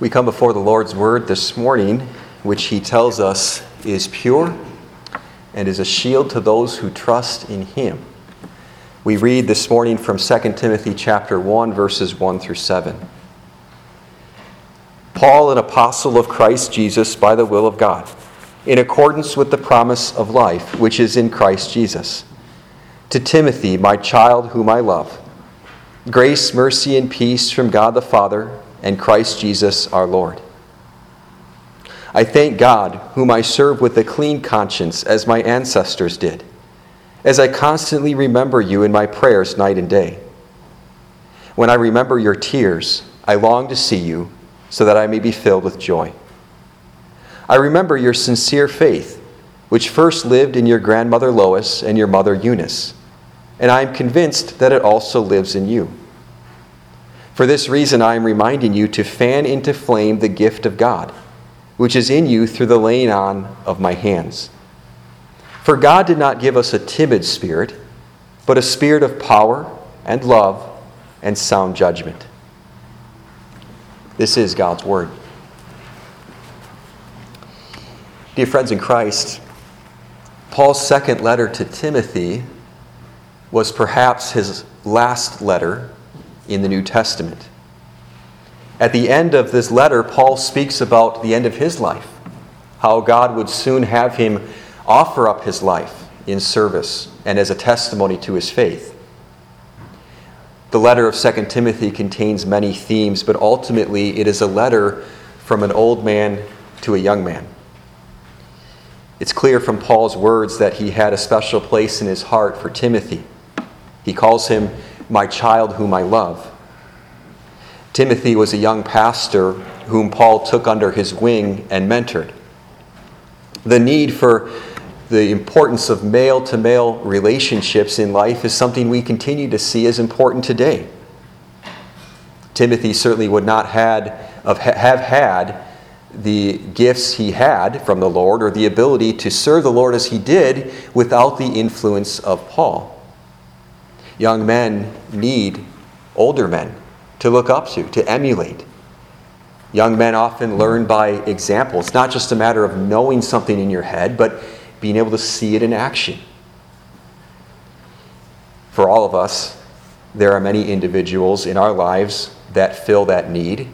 We come before the Lord's Word this morning, which He tells us is pure and is a shield to those who trust in Him. We read this morning from 2 Timothy chapter 1 verses 1 through 7. Paul, an apostle of Christ Jesus by the will of God, in accordance with the promise of life which is in Christ Jesus. To Timothy, my child whom I love, grace, mercy, and peace from God the Father and Christ Jesus our Lord. I thank God, whom I serve with a clean conscience, as my ancestors did, as I constantly remember you in my prayers night and day. When I remember your tears, I long to see you, so that I may be filled with joy. I remember your sincere faith, which first lived in your grandmother Lois and your mother Eunice, and I am convinced that it also lives in you. For this reason, I am reminding you to fan into flame the gift of God, which is in you through the laying on of my hands. For God did not give us a timid spirit, but a spirit of power and love and sound judgment. This is God's Word. Dear friends in Christ, Paul's second letter to Timothy was perhaps his last letter in the New Testament. At the end of this letter, Paul speaks about the end of his life, how God would soon have him offer up his life in service and as a testimony to his faith. The letter of 2 Timothy contains many themes, but ultimately it is a letter from an old man to a young man. It's clear from Paul's words that he had a special place in his heart for Timothy. He calls him my child whom I love. Timothy was a young pastor whom Paul took under his wing and mentored. The need for the importance of male to male relationships in life is something we continue to see as important today. Timothy certainly would not had, have had the gifts he had from the Lord or the ability to serve the Lord as he did without the influence of Paul. Young men need older men to look up to, to emulate. Young men often learn by example. It's not just a matter of knowing something in your head, but being able to see it in action. For all of us, there are many individuals in our lives that fill that need.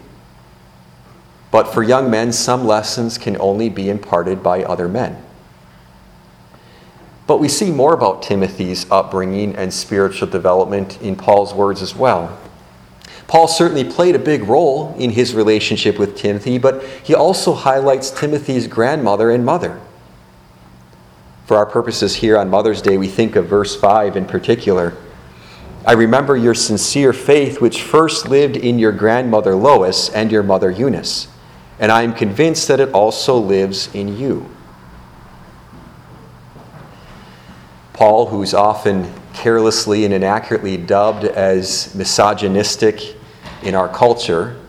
But for young men, some lessons can only be imparted by other men. But we see more about Timothy's upbringing and spiritual development in Paul's words as well. Paul certainly played a big role in his relationship with Timothy, but he also highlights Timothy's grandmother and mother. For our purposes here on Mother's Day, we think of verse 5 in particular. I remember your sincere faith, which first lived in your grandmother Lois and your mother Eunice, and I am convinced that it also lives in you. Paul, who's often carelessly and inaccurately dubbed as misogynistic in our culture,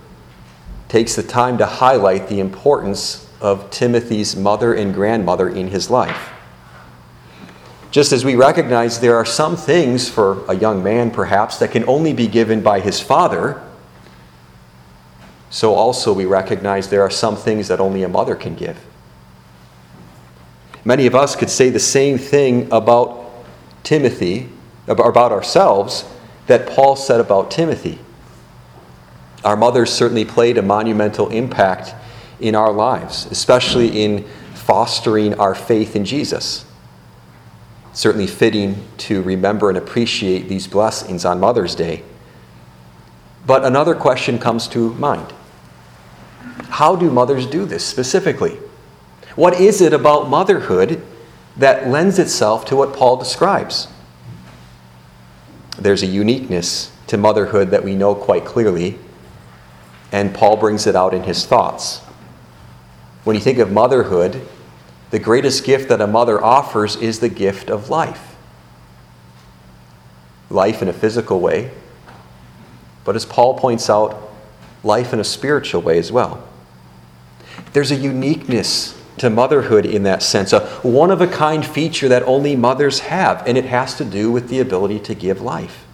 takes the time to highlight the importance of Timothy's mother and grandmother in his life. Just as we recognize there are some things for a young man, perhaps, that can only be given by his father, so also we recognize there are some things that only a mother can give. Many of us could say the same thing about Timothy, about ourselves, that Paul said about Timothy. Our mothers certainly played a monumental impact in our lives, especially in fostering our faith in Jesus. Certainly fitting to remember and appreciate these blessings on Mother's Day. But another question comes to mind How do mothers do this specifically? What is it about motherhood that lends itself to what Paul describes? There's a uniqueness to motherhood that we know quite clearly, and Paul brings it out in his thoughts. When you think of motherhood, the greatest gift that a mother offers is the gift of life. Life in a physical way, but as Paul points out, life in a spiritual way as well. There's a uniqueness to motherhood in that sense, a one of a kind feature that only mothers have, and it has to do with the ability to give life.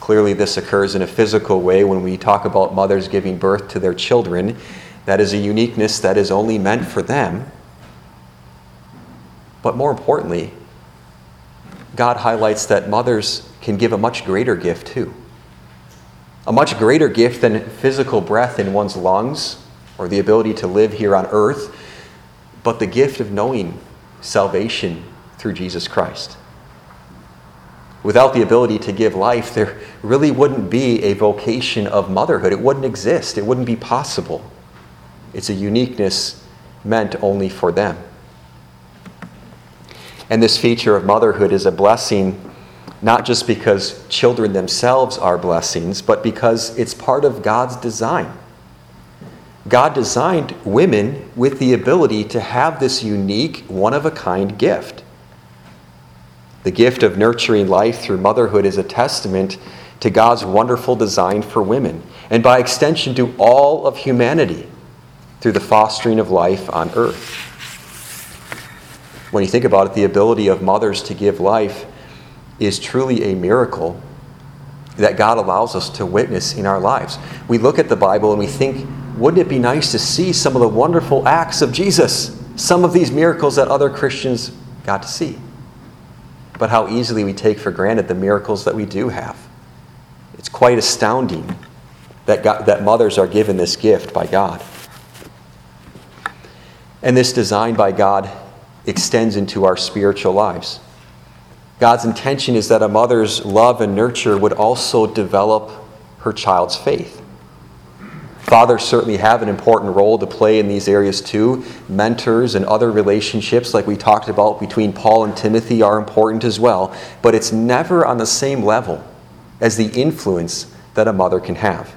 Clearly, this occurs in a physical way when we talk about mothers giving birth to their children. That is a uniqueness that is only meant for them. But more importantly, God highlights that mothers can give a much greater gift too. A much greater gift than physical breath in one's lungs or the ability to live here on earth, but the gift of knowing salvation through Jesus Christ. Without the ability to give life, there really wouldn't be a vocation of motherhood. It wouldn't exist, it wouldn't be possible. It's a uniqueness meant only for them. And this feature of motherhood is a blessing not just because children themselves are blessings, but because it's part of God's design. God designed women with the ability to have this unique, one of a kind gift. The gift of nurturing life through motherhood is a testament to God's wonderful design for women, and by extension to all of humanity through the fostering of life on earth. When you think about it, the ability of mothers to give life is truly a miracle that God allows us to witness in our lives. We look at the Bible and we think, wouldn't it be nice to see some of the wonderful acts of Jesus? Some of these miracles that other Christians got to see. But how easily we take for granted the miracles that we do have. It's quite astounding that, God, that mothers are given this gift by God. And this design by God extends into our spiritual lives. God's intention is that a mother's love and nurture would also develop her child's faith. Fathers certainly have an important role to play in these areas too. Mentors and other relationships, like we talked about between Paul and Timothy, are important as well, but it's never on the same level as the influence that a mother can have.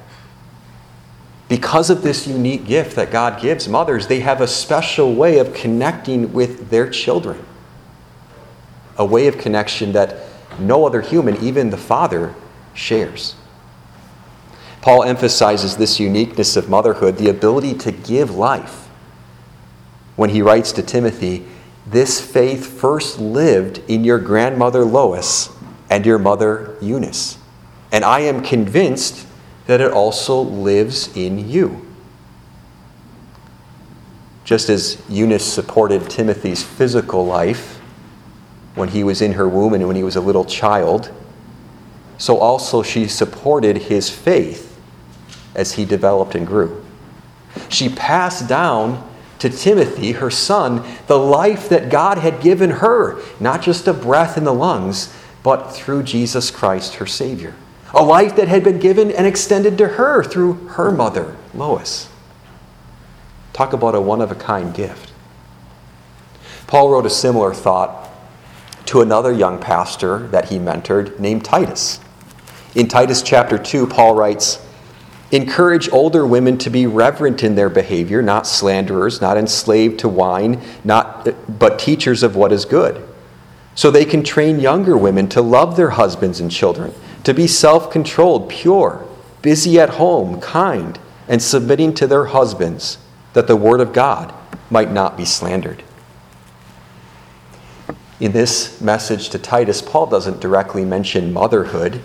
Because of this unique gift that God gives mothers, they have a special way of connecting with their children a way of connection that no other human, even the Father, shares. Paul emphasizes this uniqueness of motherhood, the ability to give life. When he writes to Timothy, this faith first lived in your grandmother Lois and your mother Eunice. And I am convinced that it also lives in you. Just as Eunice supported Timothy's physical life, when he was in her womb and when he was a little child, so also she supported his faith as he developed and grew. She passed down to Timothy, her son, the life that God had given her, not just a breath in the lungs, but through Jesus Christ, her Savior. A life that had been given and extended to her through her mother, Lois. Talk about a one of a kind gift. Paul wrote a similar thought to another young pastor that he mentored named Titus. In Titus chapter 2, Paul writes, Encourage older women to be reverent in their behavior, not slanderers, not enslaved to wine, not, but teachers of what is good. So they can train younger women to love their husbands and children, to be self controlled, pure, busy at home, kind, and submitting to their husbands, that the word of God might not be slandered in this message to Titus, Paul doesn't directly mention motherhood,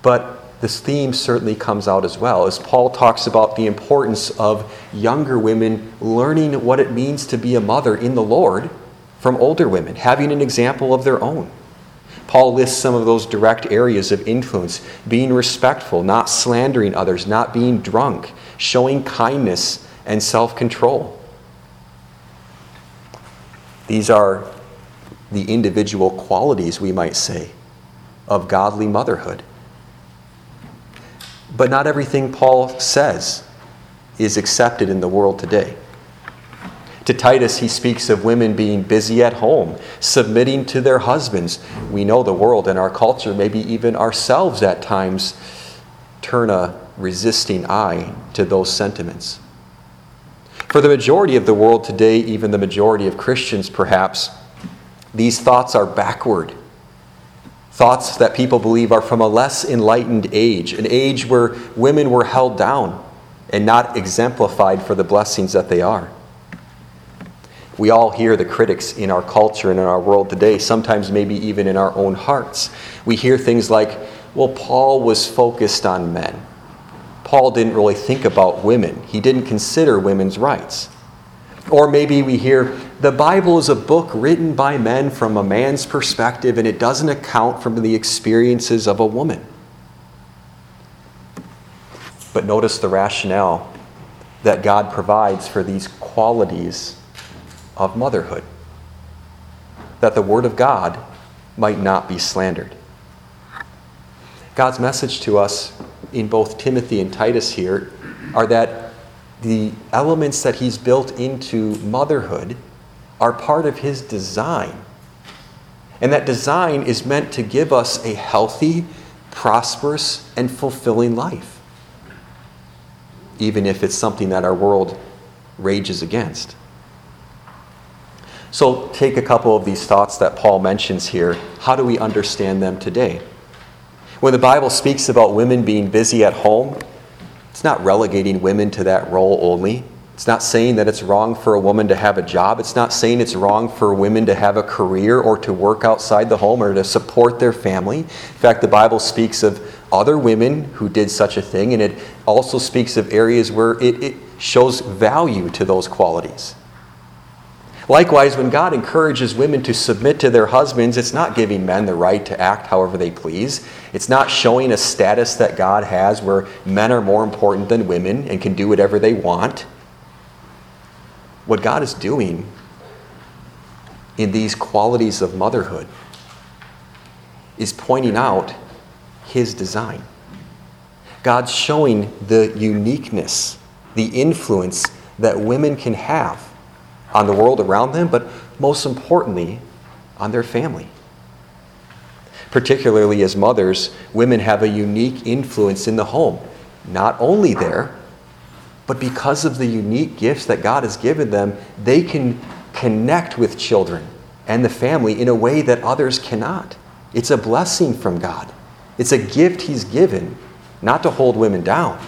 but this theme certainly comes out as well as Paul talks about the importance of younger women learning what it means to be a mother in the Lord from older women, having an example of their own. Paul lists some of those direct areas of influence being respectful, not slandering others, not being drunk, showing kindness and self control. These are the individual qualities, we might say, of godly motherhood. But not everything Paul says is accepted in the world today. To Titus, he speaks of women being busy at home, submitting to their husbands. We know the world and our culture, maybe even ourselves at times, turn a resisting eye to those sentiments. For the majority of the world today, even the majority of Christians perhaps, these thoughts are backward. Thoughts that people believe are from a less enlightened age, an age where women were held down and not exemplified for the blessings that they are. We all hear the critics in our culture and in our world today, sometimes maybe even in our own hearts. We hear things like, well, Paul was focused on men. Paul didn't really think about women, he didn't consider women's rights. Or maybe we hear the Bible is a book written by men from a man's perspective and it doesn't account for the experiences of a woman. But notice the rationale that God provides for these qualities of motherhood. That the Word of God might not be slandered. God's message to us in both Timothy and Titus here are that the elements that He's built into motherhood are part of His design. And that design is meant to give us a healthy, prosperous, and fulfilling life even if it's something that our world rages against. So, take a couple of these thoughts that Paul mentions here. How do we understand them today? When the Bible speaks about women being busy at home, it's not relegating women to that role only. It's not saying that it's wrong for a woman to have a job. It's not saying it's wrong for women to have a career or to work outside the home or to support their family. In fact, the Bible speaks of other women who did such a thing, and it also speaks of areas where it, it shows value to those qualities. Likewise, when God encourages women to submit to their husbands, it's not giving men the right to act however they please. It's not showing a status that God has where men are more important than women and can do whatever they want what God is doing in these qualities of motherhood is pointing out His design. God's showing the uniqueness, the influence that women can have on the world around them, but most importantly, on their family. Particularly as mothers, women have a unique influence in the home, not only there, but because of the unique gifts that God has given them, they can connect with children and the family in a way that others cannot. It's a blessing from God. It's a gift He's given, not to hold women down,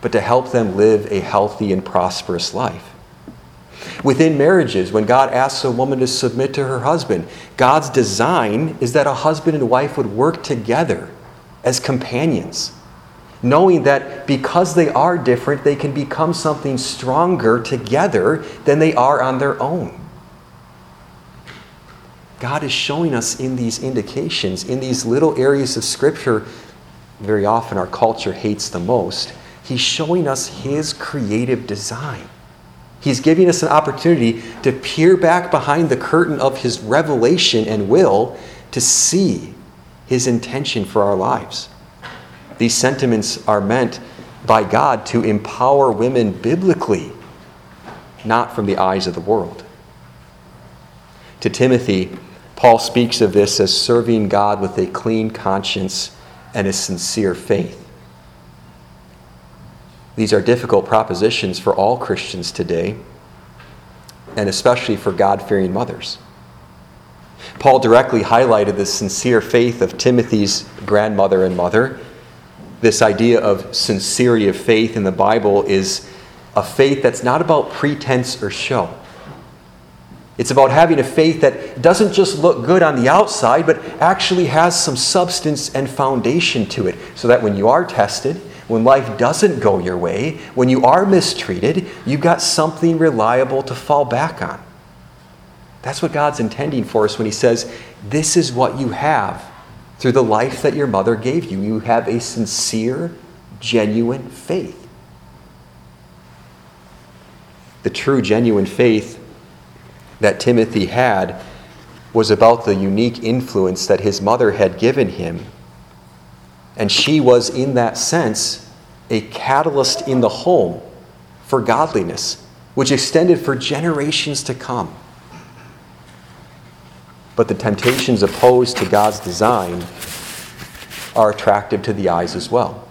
but to help them live a healthy and prosperous life. Within marriages, when God asks a woman to submit to her husband, God's design is that a husband and wife would work together as companions knowing that because they are different, they can become something stronger together than they are on their own. God is showing us in these indications, in these little areas of Scripture, very often our culture hates the most. He's showing us His creative design. He's giving us an opportunity to peer back behind the curtain of His revelation and will to see His intention for our lives. These sentiments are meant by God to empower women biblically, not from the eyes of the world. To Timothy, Paul speaks of this as serving God with a clean conscience and a sincere faith. These are difficult propositions for all Christians today, and especially for God fearing mothers. Paul directly highlighted the sincere faith of Timothy's grandmother and mother this idea of sincerity of faith in the Bible is a faith that's not about pretense or show. It's about having a faith that doesn't just look good on the outside, but actually has some substance and foundation to it, so that when you are tested, when life doesn't go your way, when you are mistreated, you've got something reliable to fall back on. That's what God's intending for us when He says, This is what you have through the life that your mother gave you. You have a sincere, genuine faith. The true, genuine faith that Timothy had was about the unique influence that his mother had given him. And she was, in that sense, a catalyst in the home for godliness, which extended for generations to come but the temptations opposed to God's design are attractive to the eyes as well.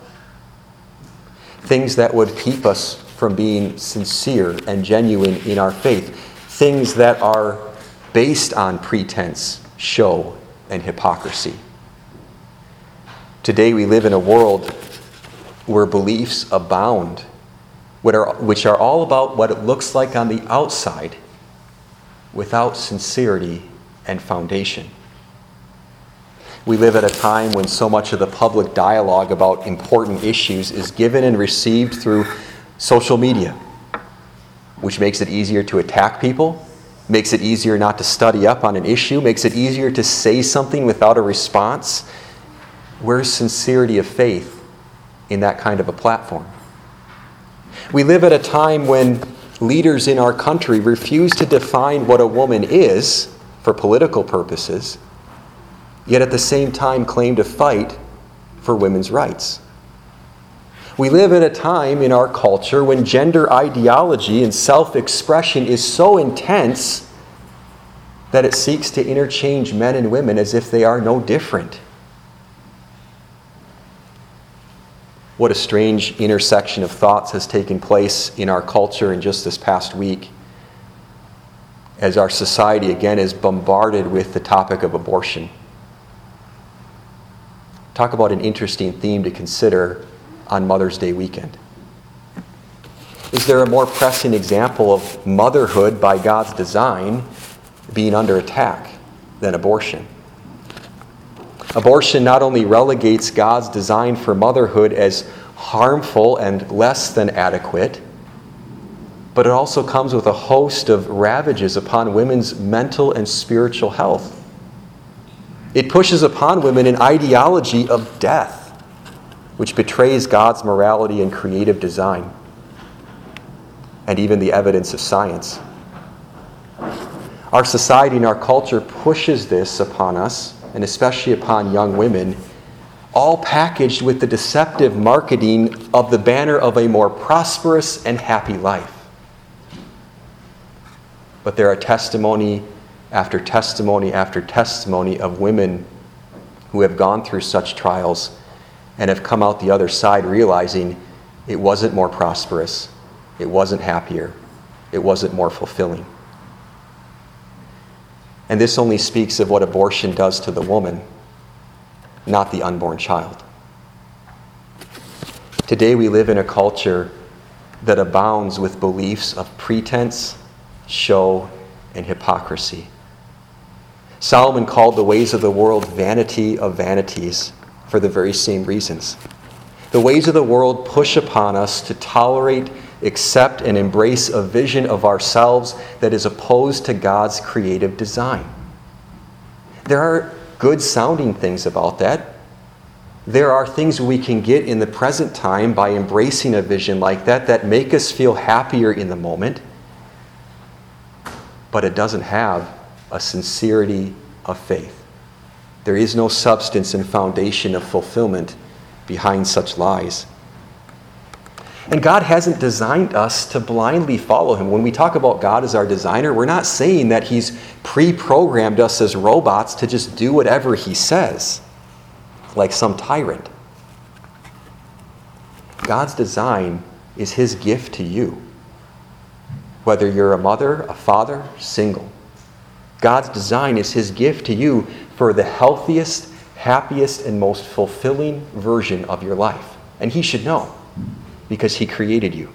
Things that would keep us from being sincere and genuine in our faith, things that are based on pretense, show, and hypocrisy. Today we live in a world where beliefs abound, which are all about what it looks like on the outside without sincerity and foundation. We live at a time when so much of the public dialogue about important issues is given and received through social media, which makes it easier to attack people, makes it easier not to study up on an issue, makes it easier to say something without a response. Where's sincerity of faith in that kind of a platform? We live at a time when leaders in our country refuse to define what a woman is for political purposes, yet at the same time claim to fight for women's rights. We live at a time in our culture when gender ideology and self expression is so intense that it seeks to interchange men and women as if they are no different. What a strange intersection of thoughts has taken place in our culture in just this past week as our society again is bombarded with the topic of abortion. Talk about an interesting theme to consider on Mother's Day weekend. Is there a more pressing example of motherhood by God's design being under attack than abortion? Abortion not only relegates God's design for motherhood as harmful and less than adequate, but it also comes with a host of ravages upon women's mental and spiritual health. It pushes upon women an ideology of death, which betrays God's morality and creative design, and even the evidence of science. Our society and our culture pushes this upon us and especially upon young women, all packaged with the deceptive marketing of the banner of a more prosperous and happy life. But there are testimony after testimony after testimony of women who have gone through such trials and have come out the other side realizing it wasn't more prosperous, it wasn't happier, it wasn't more fulfilling. And this only speaks of what abortion does to the woman, not the unborn child. Today we live in a culture that abounds with beliefs of pretense, show, and hypocrisy. Solomon called the ways of the world vanity of vanities for the very same reasons. The ways of the world push upon us to tolerate accept and embrace a vision of ourselves that is opposed to God's creative design. There are good sounding things about that. There are things we can get in the present time by embracing a vision like that that make us feel happier in the moment. But it doesn't have a sincerity of faith. There is no substance and foundation of fulfillment behind such lies. And God hasn't designed us to blindly follow Him. When we talk about God as our designer, we're not saying that He's pre programmed us as robots to just do whatever He says, like some tyrant. God's design is His gift to you, whether you're a mother, a father, single. God's design is His gift to you for the healthiest, happiest, and most fulfilling version of your life. And He should know because He created you.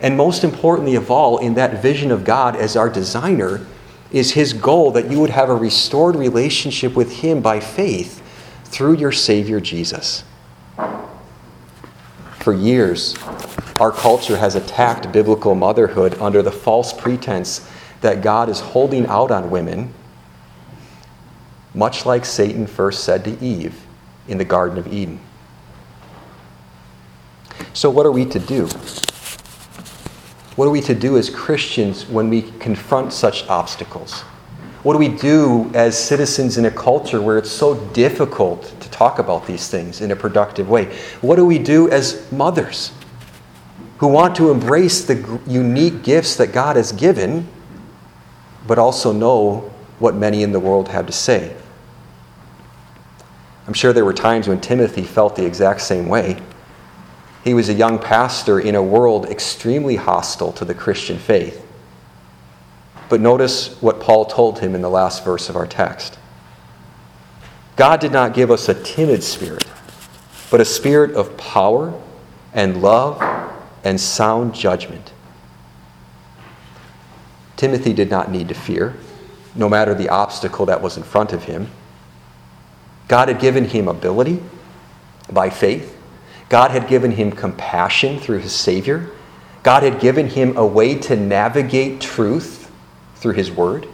And most importantly of all, in that vision of God as our designer, is His goal that you would have a restored relationship with Him by faith through your Savior Jesus. For years, our culture has attacked biblical motherhood under the false pretense that God is holding out on women, much like Satan first said to Eve in the Garden of Eden. So, what are we to do? What are we to do as Christians when we confront such obstacles? What do we do as citizens in a culture where it's so difficult to talk about these things in a productive way? What do we do as mothers who want to embrace the unique gifts that God has given, but also know what many in the world have to say? I'm sure there were times when Timothy felt the exact same way. He was a young pastor in a world extremely hostile to the Christian faith. But notice what Paul told him in the last verse of our text God did not give us a timid spirit, but a spirit of power and love and sound judgment. Timothy did not need to fear, no matter the obstacle that was in front of him. God had given him ability by faith. God had given him compassion through his Savior. God had given him a way to navigate truth through his word.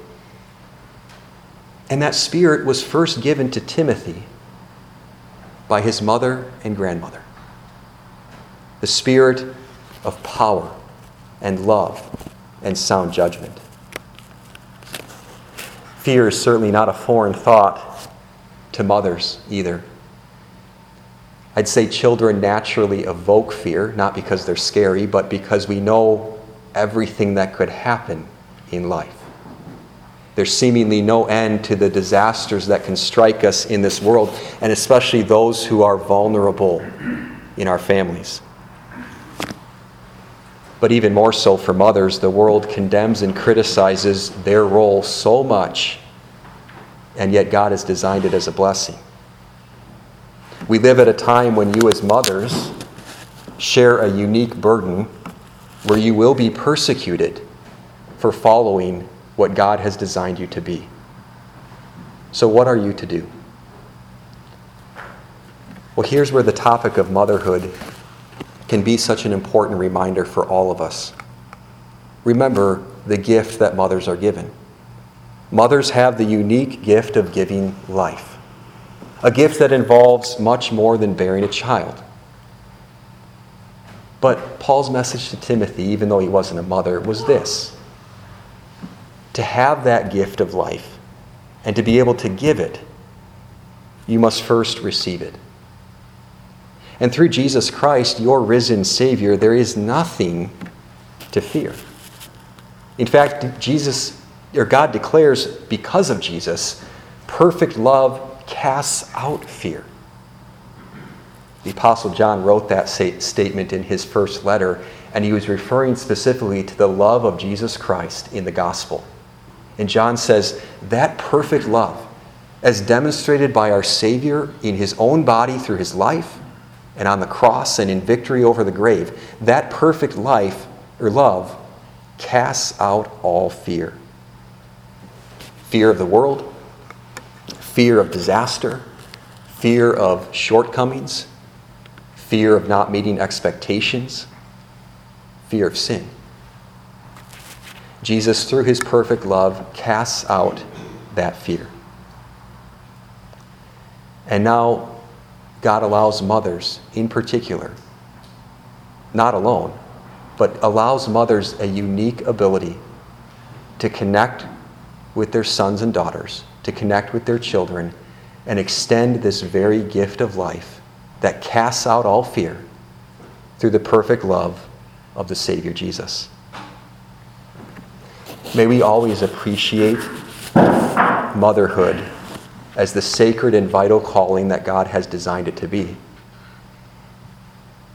And that spirit was first given to Timothy by his mother and grandmother. The spirit of power and love and sound judgment. Fear is certainly not a foreign thought to mothers either. I'd say children naturally evoke fear, not because they're scary, but because we know everything that could happen in life. There's seemingly no end to the disasters that can strike us in this world, and especially those who are vulnerable in our families. But even more so for mothers, the world condemns and criticizes their role so much, and yet God has designed it as a blessing. We live at a time when you, as mothers, share a unique burden where you will be persecuted for following what God has designed you to be. So, what are you to do? Well, here's where the topic of motherhood can be such an important reminder for all of us. Remember the gift that mothers are given. Mothers have the unique gift of giving life a gift that involves much more than bearing a child. But Paul's message to Timothy, even though he wasn't a mother, was this to have that gift of life and to be able to give it, you must first receive it. And through Jesus Christ, your risen Savior, there is nothing to fear. In fact, Jesus or God declares because of Jesus, perfect love casts out fear. The Apostle John wrote that statement in his first letter, and he was referring specifically to the love of Jesus Christ in the gospel. And John says, that perfect love, as demonstrated by our Savior in his own body through his life and on the cross and in victory over the grave, that perfect life or love casts out all fear. Fear of the world, fear of disaster, fear of shortcomings, fear of not meeting expectations, fear of sin. Jesus, through his perfect love, casts out that fear. And now, God allows mothers, in particular, not alone, but allows mothers a unique ability to connect with their sons and daughters to connect with their children and extend this very gift of life that casts out all fear through the perfect love of the Savior Jesus. May we always appreciate motherhood as the sacred and vital calling that God has designed it to be.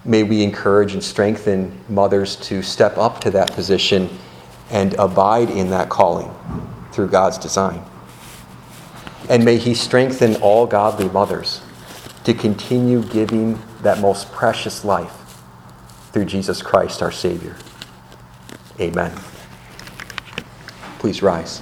May we encourage and strengthen mothers to step up to that position and abide in that calling through God's design. And may He strengthen all godly mothers to continue giving that most precious life through Jesus Christ our Savior. Amen. Please rise.